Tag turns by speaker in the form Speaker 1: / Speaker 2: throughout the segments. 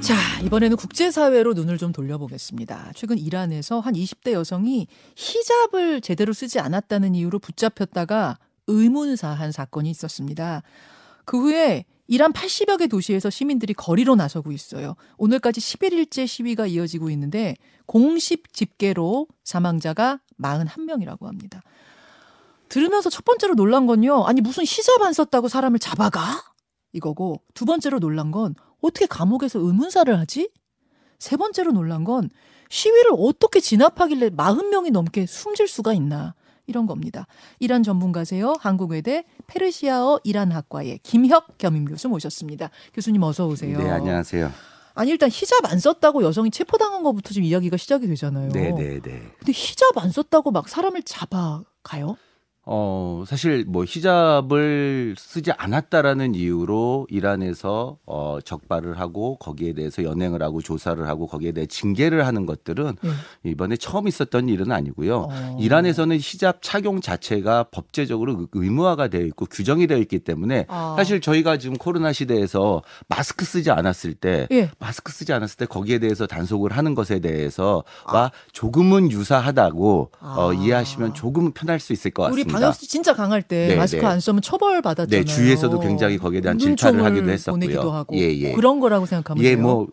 Speaker 1: 자, 이번에는 국제사회로 눈을 좀 돌려보겠습니다. 최근 이란에서 한 20대 여성이 히잡을 제대로 쓰지 않았다는 이유로 붙잡혔다가 의문사한 사건이 있었습니다. 그 후에 이란 80여 개 도시에서 시민들이 거리로 나서고 있어요. 오늘까지 11일째 시위가 이어지고 있는데 공식 집계로 사망자가 41명이라고 합니다. 들으면서 첫 번째로 놀란 건요. 아니 무슨 히잡 안 썼다고 사람을 잡아가? 이거고 두 번째로 놀란 건 어떻게 감옥에서 의문사를 하지? 세 번째로 놀란 건 시위를 어떻게 진압하길래 40명이 넘게 숨질 수가 있나? 이런 겁니다. 이란 전문가세요. 한국외대 페르시아어 이란학과의 김혁 겸임 교수 모셨습니다. 교수님 어서 오세요.
Speaker 2: 네, 안녕하세요.
Speaker 1: 아니 일단 히잡 안 썼다고 여성이 체포당한 것부터 지금 이야기가 시작이 되잖아요.
Speaker 2: 네, 네, 네.
Speaker 1: 근데 히잡 안 썼다고 막 사람을 잡아가요?
Speaker 2: 어, 사실 뭐 히잡을 쓰지 않았다라는 이유로 이란에서 어, 적발을 하고 거기에 대해서 연행을 하고 조사를 하고 거기에 대해 징계를 하는 것들은
Speaker 1: 네.
Speaker 2: 이번에 처음 있었던 일은 아니고요.
Speaker 1: 어.
Speaker 2: 이란에서는 히잡 착용 자체가 법제적으로 의- 의무화가 되어 있고 규정이 되어 있기 때문에
Speaker 1: 아.
Speaker 2: 사실 저희가 지금 코로나 시대에서 마스크 쓰지 않았을 때
Speaker 1: 예.
Speaker 2: 마스크 쓰지 않았을 때 거기에 대해서 단속을 하는 것에 대해서와 조금은 유사하다고
Speaker 1: 아.
Speaker 2: 어, 이해하시면 조금은 편할 수 있을 것 같습니다.
Speaker 1: 방역수 진짜 강할 때
Speaker 2: 네,
Speaker 1: 마스크
Speaker 2: 네.
Speaker 1: 안 쓰면 처벌 받았잖아요.
Speaker 2: 네, 주위에서도 굉장히 거기에 대한 질타를 하기도 했었고요.
Speaker 1: 보내기도 하고
Speaker 2: 예, 예.
Speaker 1: 그런 거라고 생각하면
Speaker 2: 예,
Speaker 1: 돼요.
Speaker 2: 뭐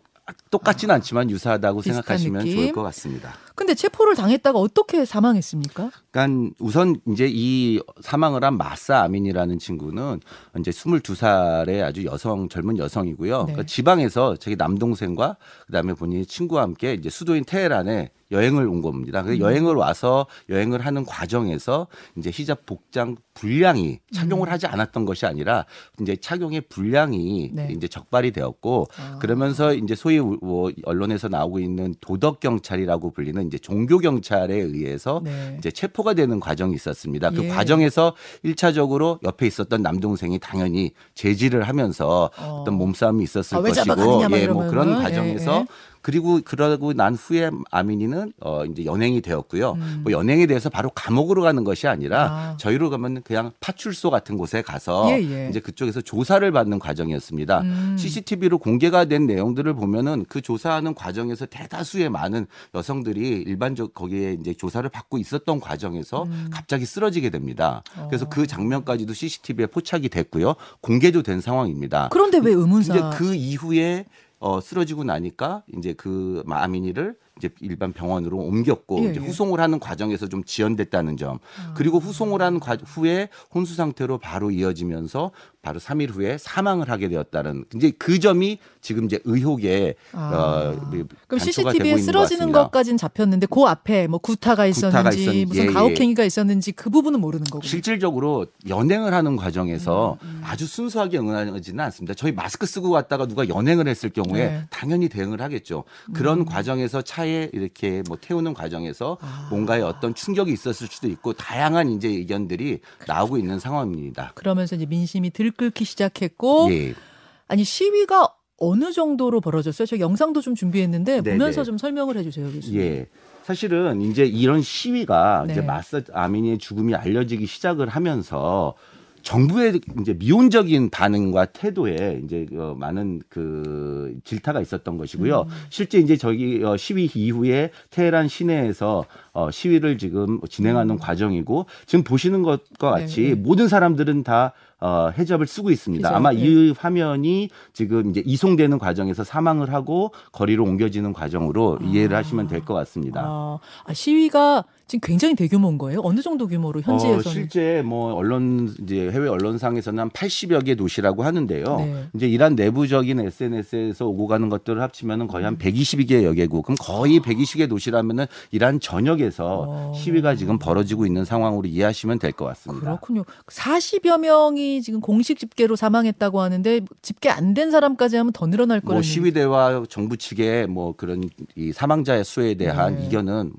Speaker 2: 똑같지는 않지만 유사하다고 생각하시면
Speaker 1: 느낌?
Speaker 2: 좋을 것 같습니다.
Speaker 1: 근데 체포를 당했다가 어떻게 사망했습니까?
Speaker 2: 그러니까 우선 이제 이 사망을 한 마사 아민이라는 친구는 이제 22살의 아주 여성 젊은 여성이고요.
Speaker 1: 네.
Speaker 2: 그러니까 지방에서 자기 남동생과 그다음에 본인이 친구와 함께 이제 수도인 테헤란에 여행을 온 겁니다.
Speaker 1: 음.
Speaker 2: 그 여행을 와서 여행을 하는 과정에서 이제 히잡 복장 분량이 착용을 하지 않았던 것이 아니라 이제 착용의 분량이
Speaker 1: 음. 네.
Speaker 2: 이제 적발이 되었고
Speaker 1: 아.
Speaker 2: 그러면서 이제 소위 뭐 언론에서 나오고 있는 도덕 경찰이라고 불리는 이제 종교 경찰에 의해서
Speaker 1: 네.
Speaker 2: 이제 체포 가 되는 과정이 있었습니다. 그
Speaker 1: 예.
Speaker 2: 과정에서 일차적으으로 옆에 있었던 남동생이 당연히 제지를 하면서
Speaker 1: 어.
Speaker 2: 어. 떤 몸싸움이 있었을
Speaker 1: 아, 왜
Speaker 2: 것이고 예, 뭐 그런. 과정에서
Speaker 1: 예, 예.
Speaker 2: 그리고 그러고 난 후에 아민이는 어 이제 연행이 되었고요.
Speaker 1: 음.
Speaker 2: 뭐 연행에 대해서 바로 감옥으로 가는 것이 아니라
Speaker 1: 아.
Speaker 2: 저희로 가면 그냥 파출소 같은 곳에 가서
Speaker 1: 예, 예.
Speaker 2: 이제 그쪽에서 조사를 받는 과정이었습니다.
Speaker 1: 음.
Speaker 2: CCTV로 공개가 된 내용들을 보면은 그 조사하는 과정에서 대다수의 많은 여성들이 일반적 거기에 이제 조사를 받고 있었던 과정에서
Speaker 1: 음.
Speaker 2: 갑자기 쓰러지게 됩니다. 그래서
Speaker 1: 어.
Speaker 2: 그 장면까지도 CCTV에 포착이 됐고요. 공개도 된 상황입니다.
Speaker 1: 그런데 왜 의문사?
Speaker 2: 그 이후에 어 쓰러지고 나니까 이제 그 아민이를 이제 일반 병원으로 옮겼고
Speaker 1: 예,
Speaker 2: 이제
Speaker 1: 예.
Speaker 2: 후송을 하는 과정에서 좀 지연됐다는 점.
Speaker 1: 아.
Speaker 2: 그리고 후송을 한 과- 후에 혼수 상태로 바로 이어지면서 바로 3일 후에 사망을 하게 되었다는 이제 그 점이 지금 이제 의혹에
Speaker 1: 아.
Speaker 2: 어,
Speaker 1: 그럼
Speaker 2: 단초가 되고
Speaker 1: CCTV에 쓰러지는. 것까지는 잡혔는데 그 앞에 뭐 구타가 있었는지
Speaker 2: 구타가 있었는지,
Speaker 1: 무슨
Speaker 2: 예, 예.
Speaker 1: 가혹행위가 있었는지 그 부분은 모르는 거고.
Speaker 2: 실질적으로 연행을 하는 과정에서
Speaker 1: 음,
Speaker 2: 아주 순수하게 응하지는 않습니다. 저희 마스크 쓰고 갔다가 누가 연행을 했을 경우에
Speaker 1: 네. 음.
Speaker 2: 당연히 대응을 하겠죠. 그런 과정에서 차에 이렇게 뭐 태우는 과정에서
Speaker 1: 아.
Speaker 2: 뭔가의 어떤 충격이 있었을 수도 있고 다양한 이제 의견들이 나오고 있는 상황입니다.
Speaker 1: 그러면서 이제 민심이 들끓기 시작했고
Speaker 2: 예.
Speaker 1: 아니 시위가 어느 정도로 벌어졌어요? 저 영상도 좀 준비했는데
Speaker 2: 네,
Speaker 1: 보면서
Speaker 2: 네.
Speaker 1: 좀 설명을 해주세요, 교수님.
Speaker 2: 예. 사실은 이제 이런 시위가
Speaker 1: 네.
Speaker 2: 이제 마사 아미니의 죽음이 알려지기 시작을 하면서 정부의 이제 미온적인 반응과 태도에 이제 어, 많은 그 질타가 있었던 것이고요.
Speaker 1: 음.
Speaker 2: 실제 이제 저기 어, 시위 이후에 테헤란 시내에서 어, 시위를 지금 진행하는 과정이고 지금 보시는 것과 같이
Speaker 1: 음. 네, 네.
Speaker 2: 모든 사람들은 다 어, 해접을 쓰고 있습니다.
Speaker 1: 히잡,
Speaker 2: 아마
Speaker 1: 예.
Speaker 2: 이 화면이 지금 이제 이송되는 과정에서 사망을 하고 거리로 옮겨지는 과정으로 이해를 하시면 될 것 같습니다.
Speaker 1: 아, 아, 시위가 지금 굉장히 대규모인 거예요? 어느 정도 규모로 현지에서는?
Speaker 2: 어, 실제 뭐 언론 이제 해외 언론상에서는 한 80여 개 도시라고 하는데요.
Speaker 1: 네.
Speaker 2: 이제 이란 내부적인 SNS에서 오고 가는 것들을 합치면은 거의 한 120개 여개국. 그럼 거의 120개 도시라면은 이란 전역에 서
Speaker 1: 어.
Speaker 2: 시위가 지금 벌어지고 있는 상황으로 이해하시면 될 것 같습니다.
Speaker 1: 그렇군요. 40여 명이 지금 공식 집계로 사망했다고 하는데 집계 안 된 사람까지 하면 더 늘어날
Speaker 2: 뭐
Speaker 1: 거라는
Speaker 2: 시위대와 정부 측의 뭐 그런 이 사망자의 수에 대한
Speaker 1: 네.
Speaker 2: 이견은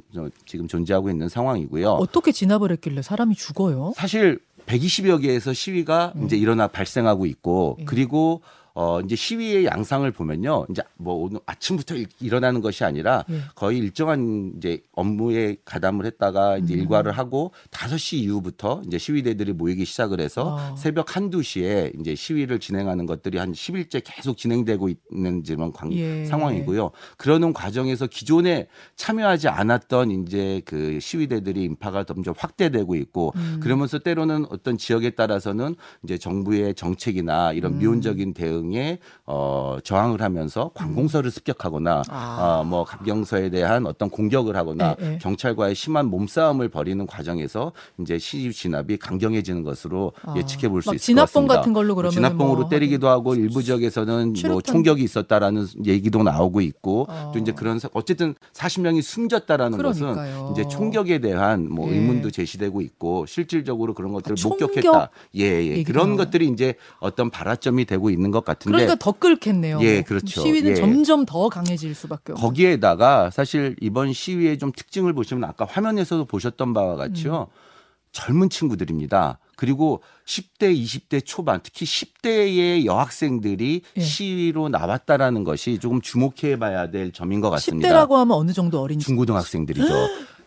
Speaker 2: 지금 존재하고 있는 상황이고요.
Speaker 1: 어떻게 진압을 했길래 사람이 죽어요?
Speaker 2: 사실 120여 개에서 시위가 이제 일어나 발생하고 있고
Speaker 1: 예.
Speaker 2: 그리고 어 이제 시위의 양상을 보면요. 이제 뭐 오늘 아침부터 일, 일어나는 것이 아니라
Speaker 1: 예.
Speaker 2: 거의 일정한 이제 업무에 가담을 했다가 이제
Speaker 1: 음.
Speaker 2: 일과를 하고 5시 이후부터 이제 시위대들이 모이기 시작을 해서
Speaker 1: 아.
Speaker 2: 새벽 한두 시에 이제 시위를 진행하는 것들이 한 10일째 계속 진행되고 있는 지금 관-
Speaker 1: 예.
Speaker 2: 상황이고요. 그러는 과정에서 기존에 참여하지 않았던 이제 그 시위대들이 인파가 점점 확대되고 있고
Speaker 1: 음.
Speaker 2: 그러면서 때로는 어떤 지역에 따라서는 이제 정부의 정책이나 이런
Speaker 1: 음.
Speaker 2: 미온적인 대응 에 어 저항을 하면서 관공서를 습격하거나
Speaker 1: 아.
Speaker 2: 어뭐 감경서에 대한 어떤 공격을 하거나
Speaker 1: 예, 예.
Speaker 2: 경찰과의 심한 몸싸움을 벌이는 과정에서 이제 시위 진압이 강경해지는 것으로
Speaker 1: 아.
Speaker 2: 예측해
Speaker 1: 볼수막
Speaker 2: 있을 것
Speaker 1: 진압봉
Speaker 2: 같습니다.
Speaker 1: 같은 걸로 그러면
Speaker 2: 진압봉으로
Speaker 1: 뭐
Speaker 2: 때리기도 하고 일부 지역에서는 뭐. 총격이 있었다라는 얘기도 나오고 있고
Speaker 1: 어.
Speaker 2: 또 이제 그런 사- 어쨌든 40명이 숨졌다라는
Speaker 1: 그러니까요.
Speaker 2: 것은 이제 총격에 대한 뭐
Speaker 1: 예.
Speaker 2: 의문도 제시되고 있고 실질적으로 그런 것들을
Speaker 1: 아, 총격
Speaker 2: 목격했다. 예, 예. 그런. 것들이 이제 어떤 발화점이 되고 있는 것 같은데
Speaker 1: 그러니까 더 끓겠네요.
Speaker 2: 예, 그렇죠.
Speaker 1: 시위는
Speaker 2: 예.
Speaker 1: 점점 더 강해질 수밖에 없는.
Speaker 2: 거기에다가 사실 이번 시위의 좀 특징을 보시면 아까 화면에서도 보셨던 바와 같이요.
Speaker 1: 음.
Speaker 2: 젊은 친구들입니다. 그리고 10대, 20대 초반, 특히 10대의 여학생들이
Speaker 1: 예.
Speaker 2: 시위로 나왔다라는 것이 조금 주목해 봐야 될 점인 것 같습니다.
Speaker 1: 10대라고 하면 어느 정도 어린지.
Speaker 2: 중고등학생들이죠.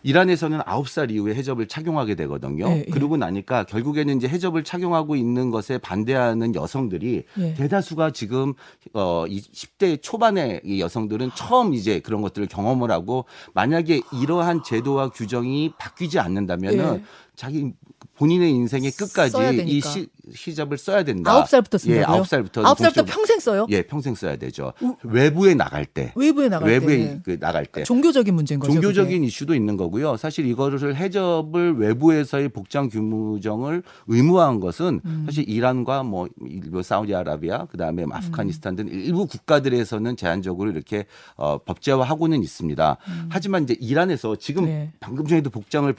Speaker 2: 이란에서는 9살 이후에 해접을 착용하게 되거든요.
Speaker 1: 예, 예.
Speaker 2: 그러고 나니까 결국에는 이제 해접을 착용하고 있는 것에 반대하는 여성들이
Speaker 1: 예.
Speaker 2: 대다수가 지금 어 10대 초반의 이 여성들은 처음 이제 그런 것들을 경험을 하고 만약에 이러한 제도와 규정이 바뀌지 않는다면은
Speaker 1: 예.
Speaker 2: 자기 본인의 인생의 끝까지 이. 시, 히잡을 써야 된다.
Speaker 1: 아홉 살부터 쓴다고요?
Speaker 2: 예, 아홉 살부터
Speaker 1: 아홉 살부터 평생 써요?
Speaker 2: 예, 평생 써야 되죠. 외부에 나갈 때.
Speaker 1: 외부에 나갈
Speaker 2: 외부에
Speaker 1: 때.
Speaker 2: 그 나갈 때.
Speaker 1: 종교적인 문제인 거죠.
Speaker 2: 종교적인
Speaker 1: 그게.
Speaker 2: 이슈도 있는 거고요. 사실 이거를 해접을 외부에서의 복장 규정을 의무화한 것은
Speaker 1: 음.
Speaker 2: 사실 이란과 뭐 일부 사우디아라비아 그다음에 뭐 아프가니스탄 등 일부 국가들에서는 제한적으로 이렇게 어, 법제화하고는 있습니다. 하지만 이제 이란에서 지금
Speaker 1: 음. 네.
Speaker 2: 방금 전에도 복장을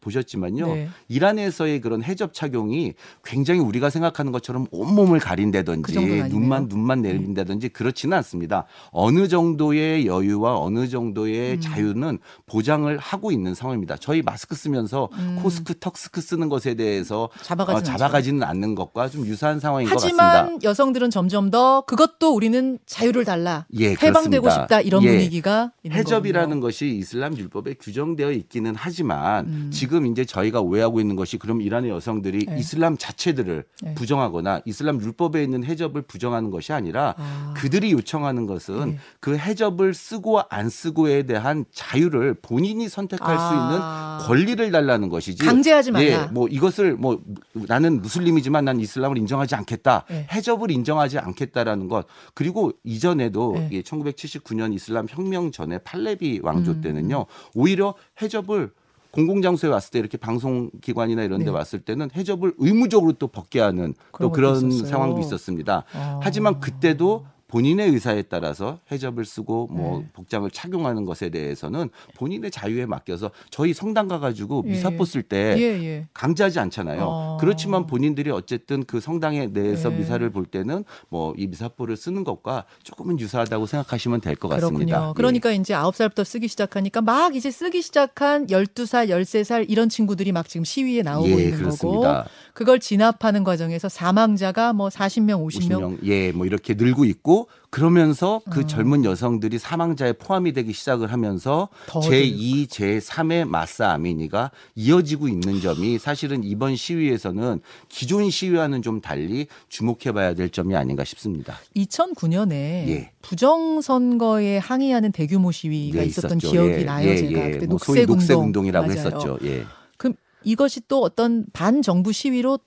Speaker 2: 보셨지만요.
Speaker 1: 네.
Speaker 2: 이란에서 의 그런 해접 착용이 굉장히 우리가 생각하는 것처럼 온몸을
Speaker 1: 그
Speaker 2: 가린다든지
Speaker 1: 아니네요.
Speaker 2: 눈만 눈만 내린다든지 그렇지는 않습니다. 어느 정도의 여유와 어느 정도의
Speaker 1: 음.
Speaker 2: 자유는 보장을 하고 있는 상황입니다. 저희 마스크 쓰면서 코스크 턱스크 쓰는 것에 대해서
Speaker 1: 음. 잡아가지는
Speaker 2: 어, 잡아가지는 않는 것과 좀 유사한 상황인 것
Speaker 1: 하지만
Speaker 2: 같습니다.
Speaker 1: 여성들은 점점 더 그것도 우리는 자유를 달라.
Speaker 2: 예,
Speaker 1: 해방되고
Speaker 2: 그렇습니다.
Speaker 1: 싶다 이런
Speaker 2: 예.
Speaker 1: 분위기가
Speaker 2: 해접이라는
Speaker 1: 거군요.
Speaker 2: 것이 이슬람 율법에 규정되어 있기는 하지만
Speaker 1: 음.
Speaker 2: 지금 이제 저희가 오해하고 있는 것이 그럼 이란의 여성들이
Speaker 1: 네.
Speaker 2: 이슬람 자체들을
Speaker 1: 네.
Speaker 2: 부정하거나 이슬람 율법에 있는 해접을 부정하는 것이 아니라
Speaker 1: 아.
Speaker 2: 그들이 요청하는 것은
Speaker 1: 네.
Speaker 2: 그 해접을 쓰고 안 쓰고에 대한 자유를 본인이 선택할 수
Speaker 1: 아.
Speaker 2: 있는 권리를 달라는 것이지.
Speaker 1: 강제하지 말라.
Speaker 2: 예, 뭐 이것을 뭐 나는 무슬림이지만 난 이슬람을 인정하지 않겠다.
Speaker 1: 네.
Speaker 2: 해접을 인정하지 않겠다라는 것. 그리고 이전에도
Speaker 1: 네.
Speaker 2: 예, 1979년 이슬람 혁명 전에 팔레비 왕조
Speaker 1: 음.
Speaker 2: 때는요. 오히려 해접을 공공장소에 왔을 때 이렇게 방송기관이나 이런 데
Speaker 1: 네.
Speaker 2: 왔을 때는 해접을 의무적으로 또 벗게 하는 또 그런
Speaker 1: 있었어요.
Speaker 2: 상황도 있었습니다.
Speaker 1: 아.
Speaker 2: 하지만 그때도 본인의 의사에 따라서 해접을 쓰고 뭐
Speaker 1: 네.
Speaker 2: 복장을 착용하는 것에 대해서는 본인의 자유에 맡겨서 저희 성당 가가지고
Speaker 1: 예,
Speaker 2: 미사포 쓸때
Speaker 1: 예, 예.
Speaker 2: 강제하지 않잖아요.
Speaker 1: 어.
Speaker 2: 그렇지만 본인들이 어쨌든 그 성당에 내에서
Speaker 1: 네.
Speaker 2: 미사를 볼 때는 뭐 이 미사포를 쓰는 것과 조금은 유사하다고 생각하시면 될 것 같습니다. 예.
Speaker 1: 그러니까 이제 아홉 살부터 쓰기 시작하니까 막 이제 쓰기 시작한 12살, 13살 이런 친구들이 막 지금 시위에 나오고
Speaker 2: 예,
Speaker 1: 있는
Speaker 2: 그렇습니다.
Speaker 1: 거고 그걸 진압하는 과정에서 사망자가 뭐 40명, 50명,
Speaker 2: 50명, 예, 뭐 이렇게 늘고 있고 그러면서 그
Speaker 1: 어.
Speaker 2: 젊은 여성들이 사망자에 포함이 되기 시작을 하면서
Speaker 1: 더
Speaker 2: 제2, 제3의 마사 아미니가 이어지고 있는 점이 사실은 이번 시위에서는 기존 시위와는 좀 달리 주목해 봐야 될 점이 아닌가 싶습니다.
Speaker 1: 2009년에
Speaker 2: 예.
Speaker 1: 부정선거에 항의하는 대규모 시위가
Speaker 2: 예,
Speaker 1: 있었던
Speaker 2: 있었죠.
Speaker 1: 기억이
Speaker 2: 예,
Speaker 1: 나요.
Speaker 2: 예,
Speaker 1: 제가
Speaker 2: 예.
Speaker 1: 그때
Speaker 2: 뭐
Speaker 1: 녹색,
Speaker 2: 녹색
Speaker 1: 운동 맞아요.
Speaker 2: 했었죠. 예.
Speaker 1: 그럼 이것이 또 어떤 반정부 시위로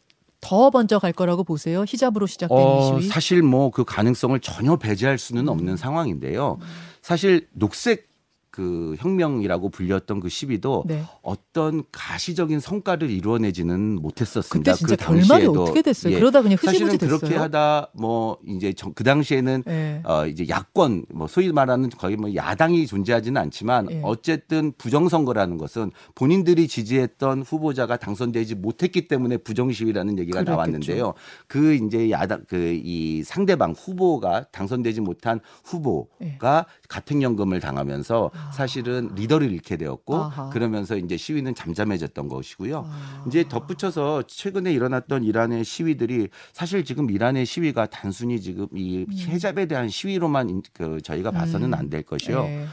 Speaker 1: 더 번져 갈 거라고 보세요. 히잡으로 시작된
Speaker 2: 어,
Speaker 1: 이 시위.
Speaker 2: 사실 뭐 그 가능성을 전혀 배제할 수는 없는 상황인데요. 사실 녹색 그 혁명이라고 불렸던 그 시위도
Speaker 1: 네.
Speaker 2: 어떤 가시적인 성과를 이루어내지는 못했었습니다.
Speaker 1: 그때 진짜
Speaker 2: 그
Speaker 1: 결말이. 어떻게 됐어요?
Speaker 2: 예.
Speaker 1: 그러다 그냥 흐지부지 됐어요.
Speaker 2: 그렇게 하다 뭐 이제 정- 그 당시에는
Speaker 1: 예.
Speaker 2: 어 이제 야권 뭐 소위 말하는 거의 뭐 야당이 존재하지는 않지만
Speaker 1: 예.
Speaker 2: 어쨌든 부정선거라는 것은 본인들이 지지했던 후보자가 당선되지 못했기 때문에 부정시위라는 얘기가
Speaker 1: 그랬겠죠.
Speaker 2: 나왔는데요. 그 이제 야당 그 이 상대방 후보가 당선되지 못한 후보가
Speaker 1: 예.
Speaker 2: 가택연금을 당하면서 사실은 리더를 잃게 되었고
Speaker 1: 아하.
Speaker 2: 그러면서 이제 시위는 잠잠해졌던 것이고요.
Speaker 1: 아.
Speaker 2: 이제 덧붙여서 최근에 일어났던 이란의 시위들이 사실 지금 이란의 시위가 단순히 지금 이 헤잡에 대한 시위로만 인- 그 저희가 봐서는 안 될 것이요.
Speaker 1: 네.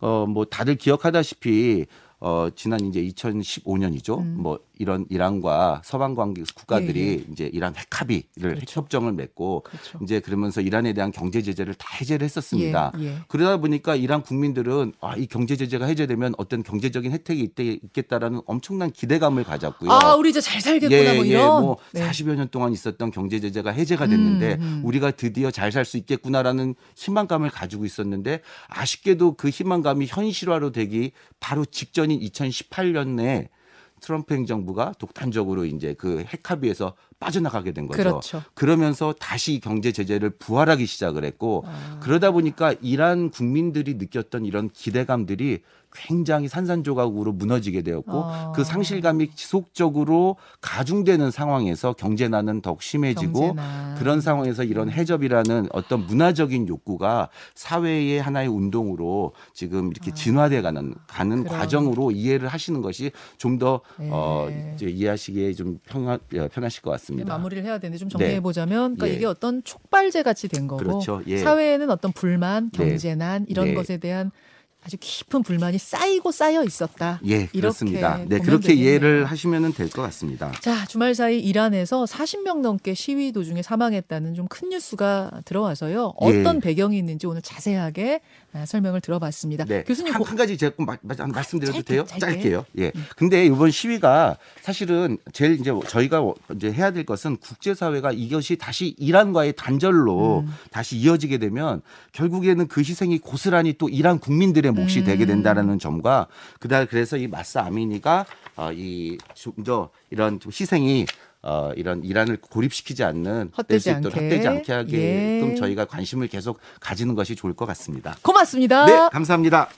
Speaker 2: 어뭐 다들 기억하다시피 어 지난 이제 2015년이죠.
Speaker 1: 음.
Speaker 2: 뭐 이런 이란과 서방 관계 국가들이
Speaker 1: 예, 예.
Speaker 2: 이제 이란 핵 합의를
Speaker 1: 그렇죠.
Speaker 2: 핵 협정을 맺고
Speaker 1: 그렇죠.
Speaker 2: 이제 그러면서 이란에 대한 경제 제재를 다 해제를 했었습니다.
Speaker 1: 예, 예.
Speaker 2: 그러다 보니까 이란 국민들은 아, 이 경제 제재가 해제되면 어떤 경제적인 혜택이 있대, 있겠다라는 엄청난 기대감을 가졌고요.
Speaker 1: 아, 우리 이제 잘 살겠구나 뭐
Speaker 2: 예,
Speaker 1: 이런.
Speaker 2: 뭐
Speaker 1: 네.
Speaker 2: 40여 년 동안 있었던 경제 제재가 해제가 됐는데
Speaker 1: 음, 음.
Speaker 2: 우리가 드디어 잘 살 수 있겠구나라는 희망감을 가지고 있었는데 아쉽게도 그 희망감이 현실화로 되기 바로 직전인 2018년에 트럼프 행정부가 독단적으로 이제 그 핵 합의에서 빠져나가게 된 거죠.
Speaker 1: 그렇죠.
Speaker 2: 그러면서 다시 경제 제재를 부활하기 시작을 했고
Speaker 1: 아.
Speaker 2: 그러다 보니까 이란 국민들이 느꼈던 이런 기대감들이 굉장히 산산조각으로 무너지게 되었고
Speaker 1: 아.
Speaker 2: 그 상실감이 지속적으로 가중되는 상황에서 경제난은 더욱 심해지고
Speaker 1: 경제난.
Speaker 2: 그런 상황에서 이런 해접이라는 어떤 문화적인 욕구가 사회의 하나의 운동으로 지금 이렇게 진화돼 가는 가는
Speaker 1: 아. 그럼.
Speaker 2: 과정으로 이해를 하시는 것이 좀더
Speaker 1: 네.
Speaker 2: 어, 이제 이해하시기에 좀 편하, 예, 편하실 것 같습니다.
Speaker 1: 마무리를 해야 되는데 좀 정리해 보자면 그러니까
Speaker 2: 예.
Speaker 1: 이게 어떤 촉발제 같이 된 거고
Speaker 2: 그렇죠. 예.
Speaker 1: 사회에는 어떤 불만,
Speaker 2: 네.
Speaker 1: 경제난 이런
Speaker 2: 네.
Speaker 1: 것에 대한 아주 깊은 불만이 쌓이고 쌓여 있었다.
Speaker 2: 예, 그렇습니다. 네, 그렇게
Speaker 1: 되겠네요.
Speaker 2: 이해를 하시면 될 것 같습니다.
Speaker 1: 자, 주말 사이 이란에서 40명 넘게 시위 도중에 사망했다는 좀 큰 뉴스가 들어와서요.
Speaker 2: 예.
Speaker 1: 어떤 배경이 있는지 오늘 자세하게 아, 설명을 들어봤습니다.
Speaker 2: 네.
Speaker 1: 교수님
Speaker 2: 한,
Speaker 1: 고-
Speaker 2: 한 가지 제가 꼭 마- 마- 말씀드려도
Speaker 1: 짧게,
Speaker 2: 돼요?
Speaker 1: 짧게.
Speaker 2: 게요 예. 근데 이번 시위가 사실은 제일 이제 저희가 이제 해야 될 것은 국제 사회가 이것이 다시 이란과의 단절로
Speaker 1: 음.
Speaker 2: 다시 이어지게 되면 결국에는 그 희생이 고스란히 또 이란 국민들의 몫이
Speaker 1: 음.
Speaker 2: 되게 된다라는 점과 그다음 그래서 이 마사 아미니가 어, 이좀 더 이런 좀 희생이 어, 이런 이란을 고립시키지 않는
Speaker 1: 헛되지 않게.
Speaker 2: 헛되지 않게 하게끔
Speaker 1: 예.
Speaker 2: 저희가 관심을 계속 가지는 것이 좋을 것 같습니다.
Speaker 1: 고맙습니다.
Speaker 2: 네, 감사합니다.